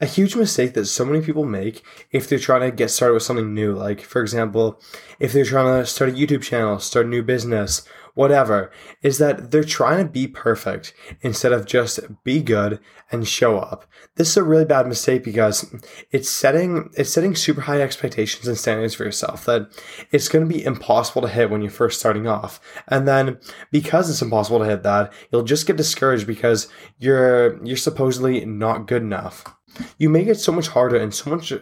A huge mistake that so many people make if they're trying to get started with something new, like, for example, if they're trying to start a YouTube channel, start a new business, whatever, is that they're trying to be perfect instead of just be good and show up. This is a really bad mistake because it's setting it's setting super high expectations and standards for yourself that it's going to be impossible to hit when you're first starting off. And then because it's impossible to hit that, you'll just get discouraged because you're you're supposedly not good enough. You make it so much harder and so much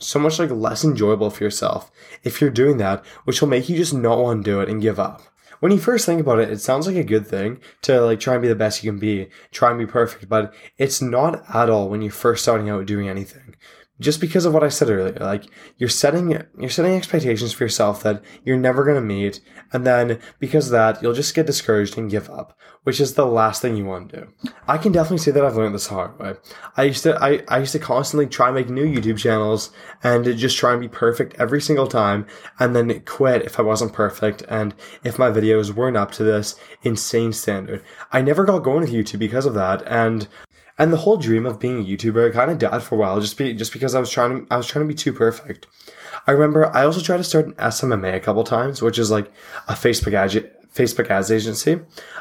so much like less enjoyable for yourself if you're doing that, which will make you just not want to do it and give up. When you first think about it, it sounds like a good thing to like try and be the best you can be, try and be perfect, but it's not at all when you're first starting out doing anything just because of what I said earlier. Like you're setting you're setting expectations for yourself that you're never gonna meet, and then because of that, you'll just get discouraged and give up, which is the last thing you want to do. I can definitely say that I've learned this hard way. I used to I, I used to constantly try and make new YouTube channels and just try and be perfect every single time, and then quit if I wasn't perfect and if my videos weren't up to this insane standard. I never got going with YouTube because of that, and and the whole dream of being a YouTuber kind of died for a while, just be just because I was trying to I was trying to be too perfect. I remember I also tried to start an SMMA a couple times, which is like a Facebook ad Facebook ads agency.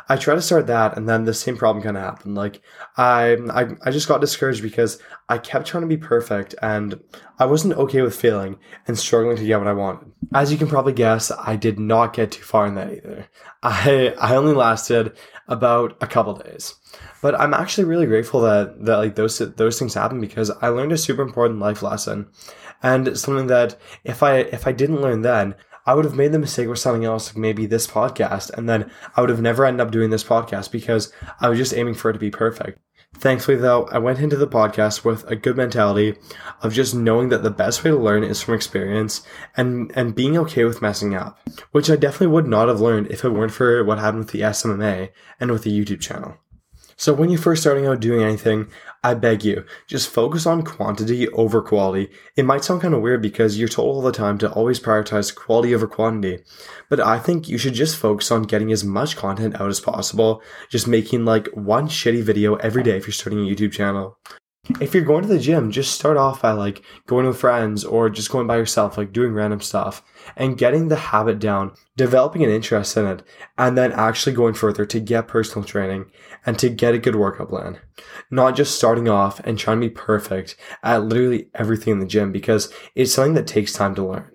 I tried to start that, and then the same problem kind of happened. Like I, I I just got discouraged because I kept trying to be perfect, and I wasn't okay with failing and struggling to get what I wanted. As you can probably guess, I did not get too far in that either. I I only lasted about a couple days. But I'm actually really grateful that that like those those things happened because I learned a super important life lesson, and something that if I if I didn't learn then, I would have made the mistake with something else, like maybe this podcast, and then I would have never ended up doing this podcast because I was just aiming for it to be perfect. Thankfully, though, I went into the podcast with a good mentality of just knowing that the best way to learn is from experience and, and being okay with messing up, which I definitely would not have learned if it weren't for what happened with the SMMA and with the YouTube channel. So when you're first starting out doing anything, I beg you, just focus on quantity over quality. It might sound kind of weird because you're told all the time to always prioritize quality over quantity, but I think you should just focus on getting as much content out as possible, just making like one shitty video every day if you're starting a YouTube channel if you're going to the gym, just start off by like going with friends or just going by yourself, like doing random stuff and getting the habit down, developing an interest in it, and then actually going further to get personal training and to get a good workout plan. Not just starting off and trying to be perfect at literally everything in the gym because it's something that takes time to learn,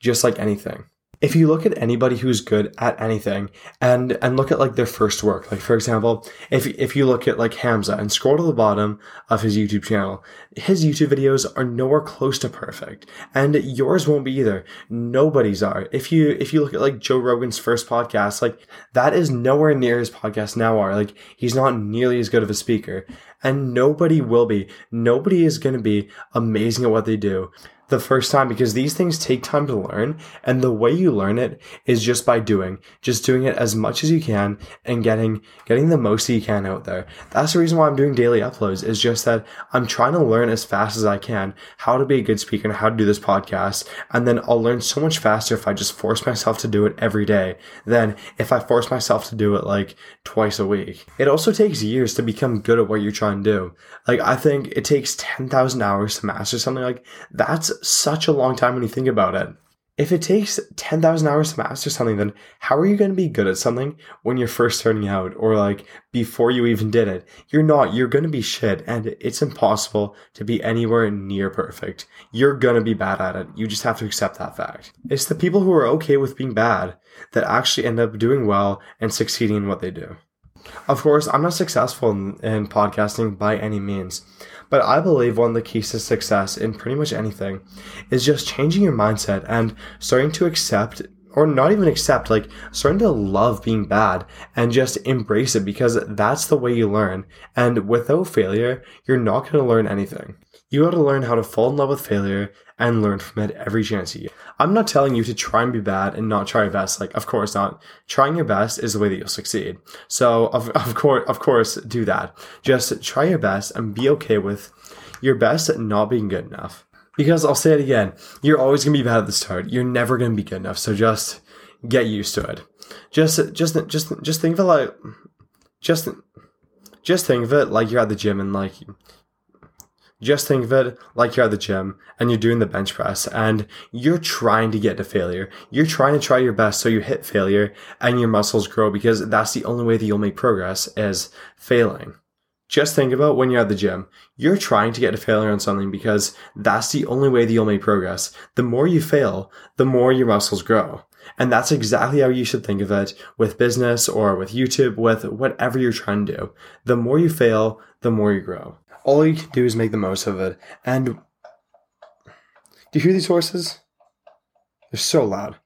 just like anything if you look at anybody who's good at anything and and look at like their first work like for example if if you look at like Hamza and scroll to the bottom of his YouTube channel his YouTube videos are nowhere close to perfect and yours won't be either. Nobody's are. If you if you look at like Joe Rogan's first podcast like that is nowhere near his podcast now are. Like he's not nearly as good of a speaker and nobody will be nobody is going to be amazing at what they do the first time because these things take time to learn. And the way you learn it is just by doing, just doing it as much as you can and getting, getting the most you can out there. That's the reason why I'm doing daily uploads is just that I'm trying to learn as fast as I can how to be a good speaker and how to do this podcast. And then I'll learn so much faster if I just force myself to do it every day than if I force myself to do it like twice a week. It also takes years to become good at what you're trying do. Like I think it takes 10,000 hours to master something like that's such a long time when you think about it. If it takes 10,000 hours to master something, then how are you going to be good at something when you're first starting out or like before you even did it? You're not. You're going to be shit and it's impossible to be anywhere near perfect. You're going to be bad at it. You just have to accept that fact. It's the people who are okay with being bad that actually end up doing well and succeeding in what they do. Of course, I'm not successful in, in podcasting by any means. But I believe one of the keys to success in pretty much anything is just changing your mindset and starting to accept or not even accept, like starting to love being bad and just embrace it because that's the way you learn. And without failure, you're not going to learn anything. You got to learn how to fall in love with failure and learn from it every chance you get. I'm not telling you to try and be bad and not try your best. Like, of course not. Trying your best is the way that you'll succeed. So, of, of course, of course, do that. Just try your best and be okay with your best at not being good enough. Because I'll say it again, you're always to be bad at the start. You're never to be good enough. So just get used to it. Just, just, just, just think of it like, just, just think of it like you're at the gym and like Just think of it like you're at the gym and you're doing the bench press and you're trying to get to failure. You're trying to try your best so you hit failure and your muscles grow because that's the only way that you'll make progress is failing. Just think about when you're at the gym. You're trying to get to failure on something because that's the only way that you'll make progress. The more you fail, the more your muscles grow. And that's exactly how you should think of it with business or with YouTube, with whatever you're trying to do. The more you fail, the more you grow all you can do is make the most of it. And do you hear these horses? They're so loud.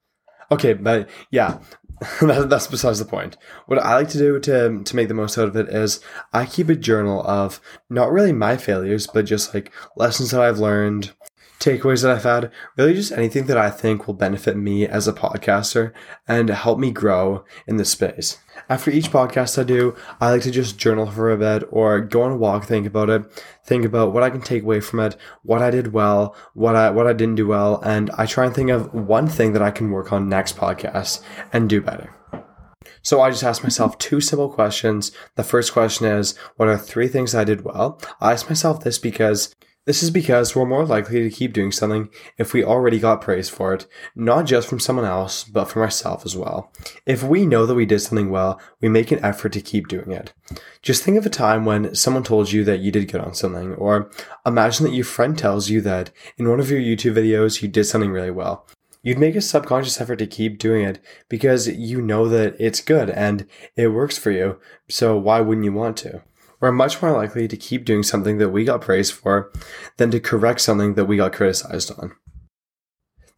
Okay, but yeah, that's besides the point. What I like to do to to make the most out of it is I keep a journal of not really my failures, but just like lessons that I've learned, takeaways that I've had, really just anything that I think will benefit me as a podcaster and help me grow in this space. After each podcast I do, I like to just journal for a bit or go on a walk, think about it, think about what I can take away from it, what I did well, what I what I didn't do well, and I try and think of one thing that I can work on next podcast and do better. So I just ask myself two simple questions. The first question is, what are three things I did well? I ask myself this because this is because we're more likely to keep doing something if we already got praise for it, not just from someone else, but from ourselves as well. If we know that we did something well, we make an effort to keep doing it. Just think of a time when someone told you that you did good on something, or imagine that your friend tells you that in one of your YouTube videos you did something really well. You'd make a subconscious effort to keep doing it because you know that it's good and it works for you, so why wouldn't you want to? We're much more likely to keep doing something that we got praised for than to correct something that we got criticized on.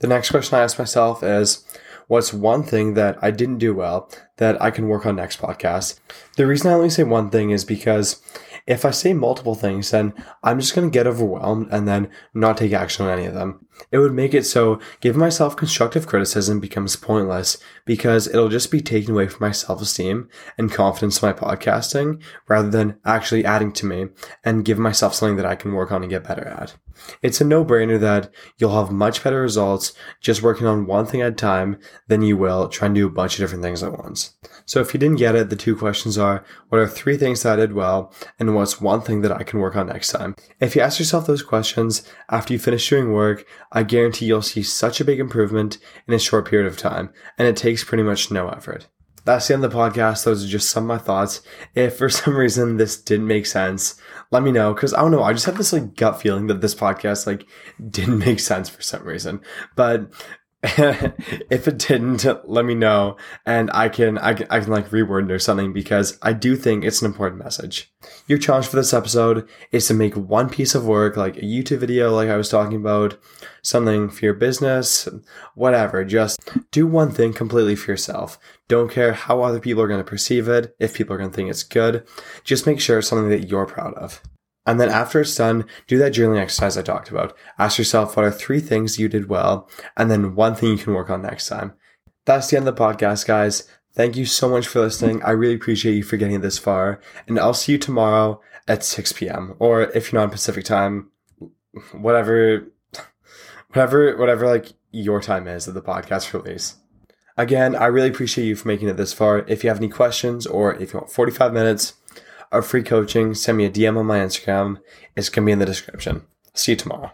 The next question I ask myself is what's one thing that I didn't do well that I can work on next podcast? The reason I only say one thing is because if I say multiple things, then I'm just going to get overwhelmed and then not take action on any of them. It would make it so giving myself constructive criticism becomes pointless because it'll just be taken away from my self esteem and confidence in my podcasting rather than actually adding to me and giving myself something that I can work on and get better at. It's a no brainer that you'll have much better results just working on one thing at a time than you will trying to do a bunch of different things at once. So if you didn't get it, the two questions are, what are three things that I did well? And what's one thing that I can work on next time? If you ask yourself those questions after you finish doing work, I guarantee you'll see such a big improvement in a short period of time. And it takes pretty much no effort that's the end of the podcast. Those are just some of my thoughts. If for some reason this didn't make sense, let me know. Cause I don't know. I just have this like gut feeling that this podcast like didn't make sense for some reason. But if it didn't, let me know, and I can I can I can like reword it or something because I do think it's an important message. Your challenge for this episode is to make one piece of work, like a YouTube video, like I was talking about, something for your business, whatever. Just do one thing completely for yourself. Don't care how other people are going to perceive it. If people are going to think it's good, just make sure it's something that you're proud of. And then after it's done, do that journaling exercise I talked about. Ask yourself what are three things you did well, and then one thing you can work on next time. That's the end of the podcast, guys. Thank you so much for listening. I really appreciate you for getting this far. And I'll see you tomorrow at 6 p.m. Or if you're not on Pacific time, whatever, whatever, whatever like your time is of the podcast release. Again, I really appreciate you for making it this far. If you have any questions or if you want 45 minutes, our free coaching, send me a DM on my Instagram. It's going to be in the description. See you tomorrow.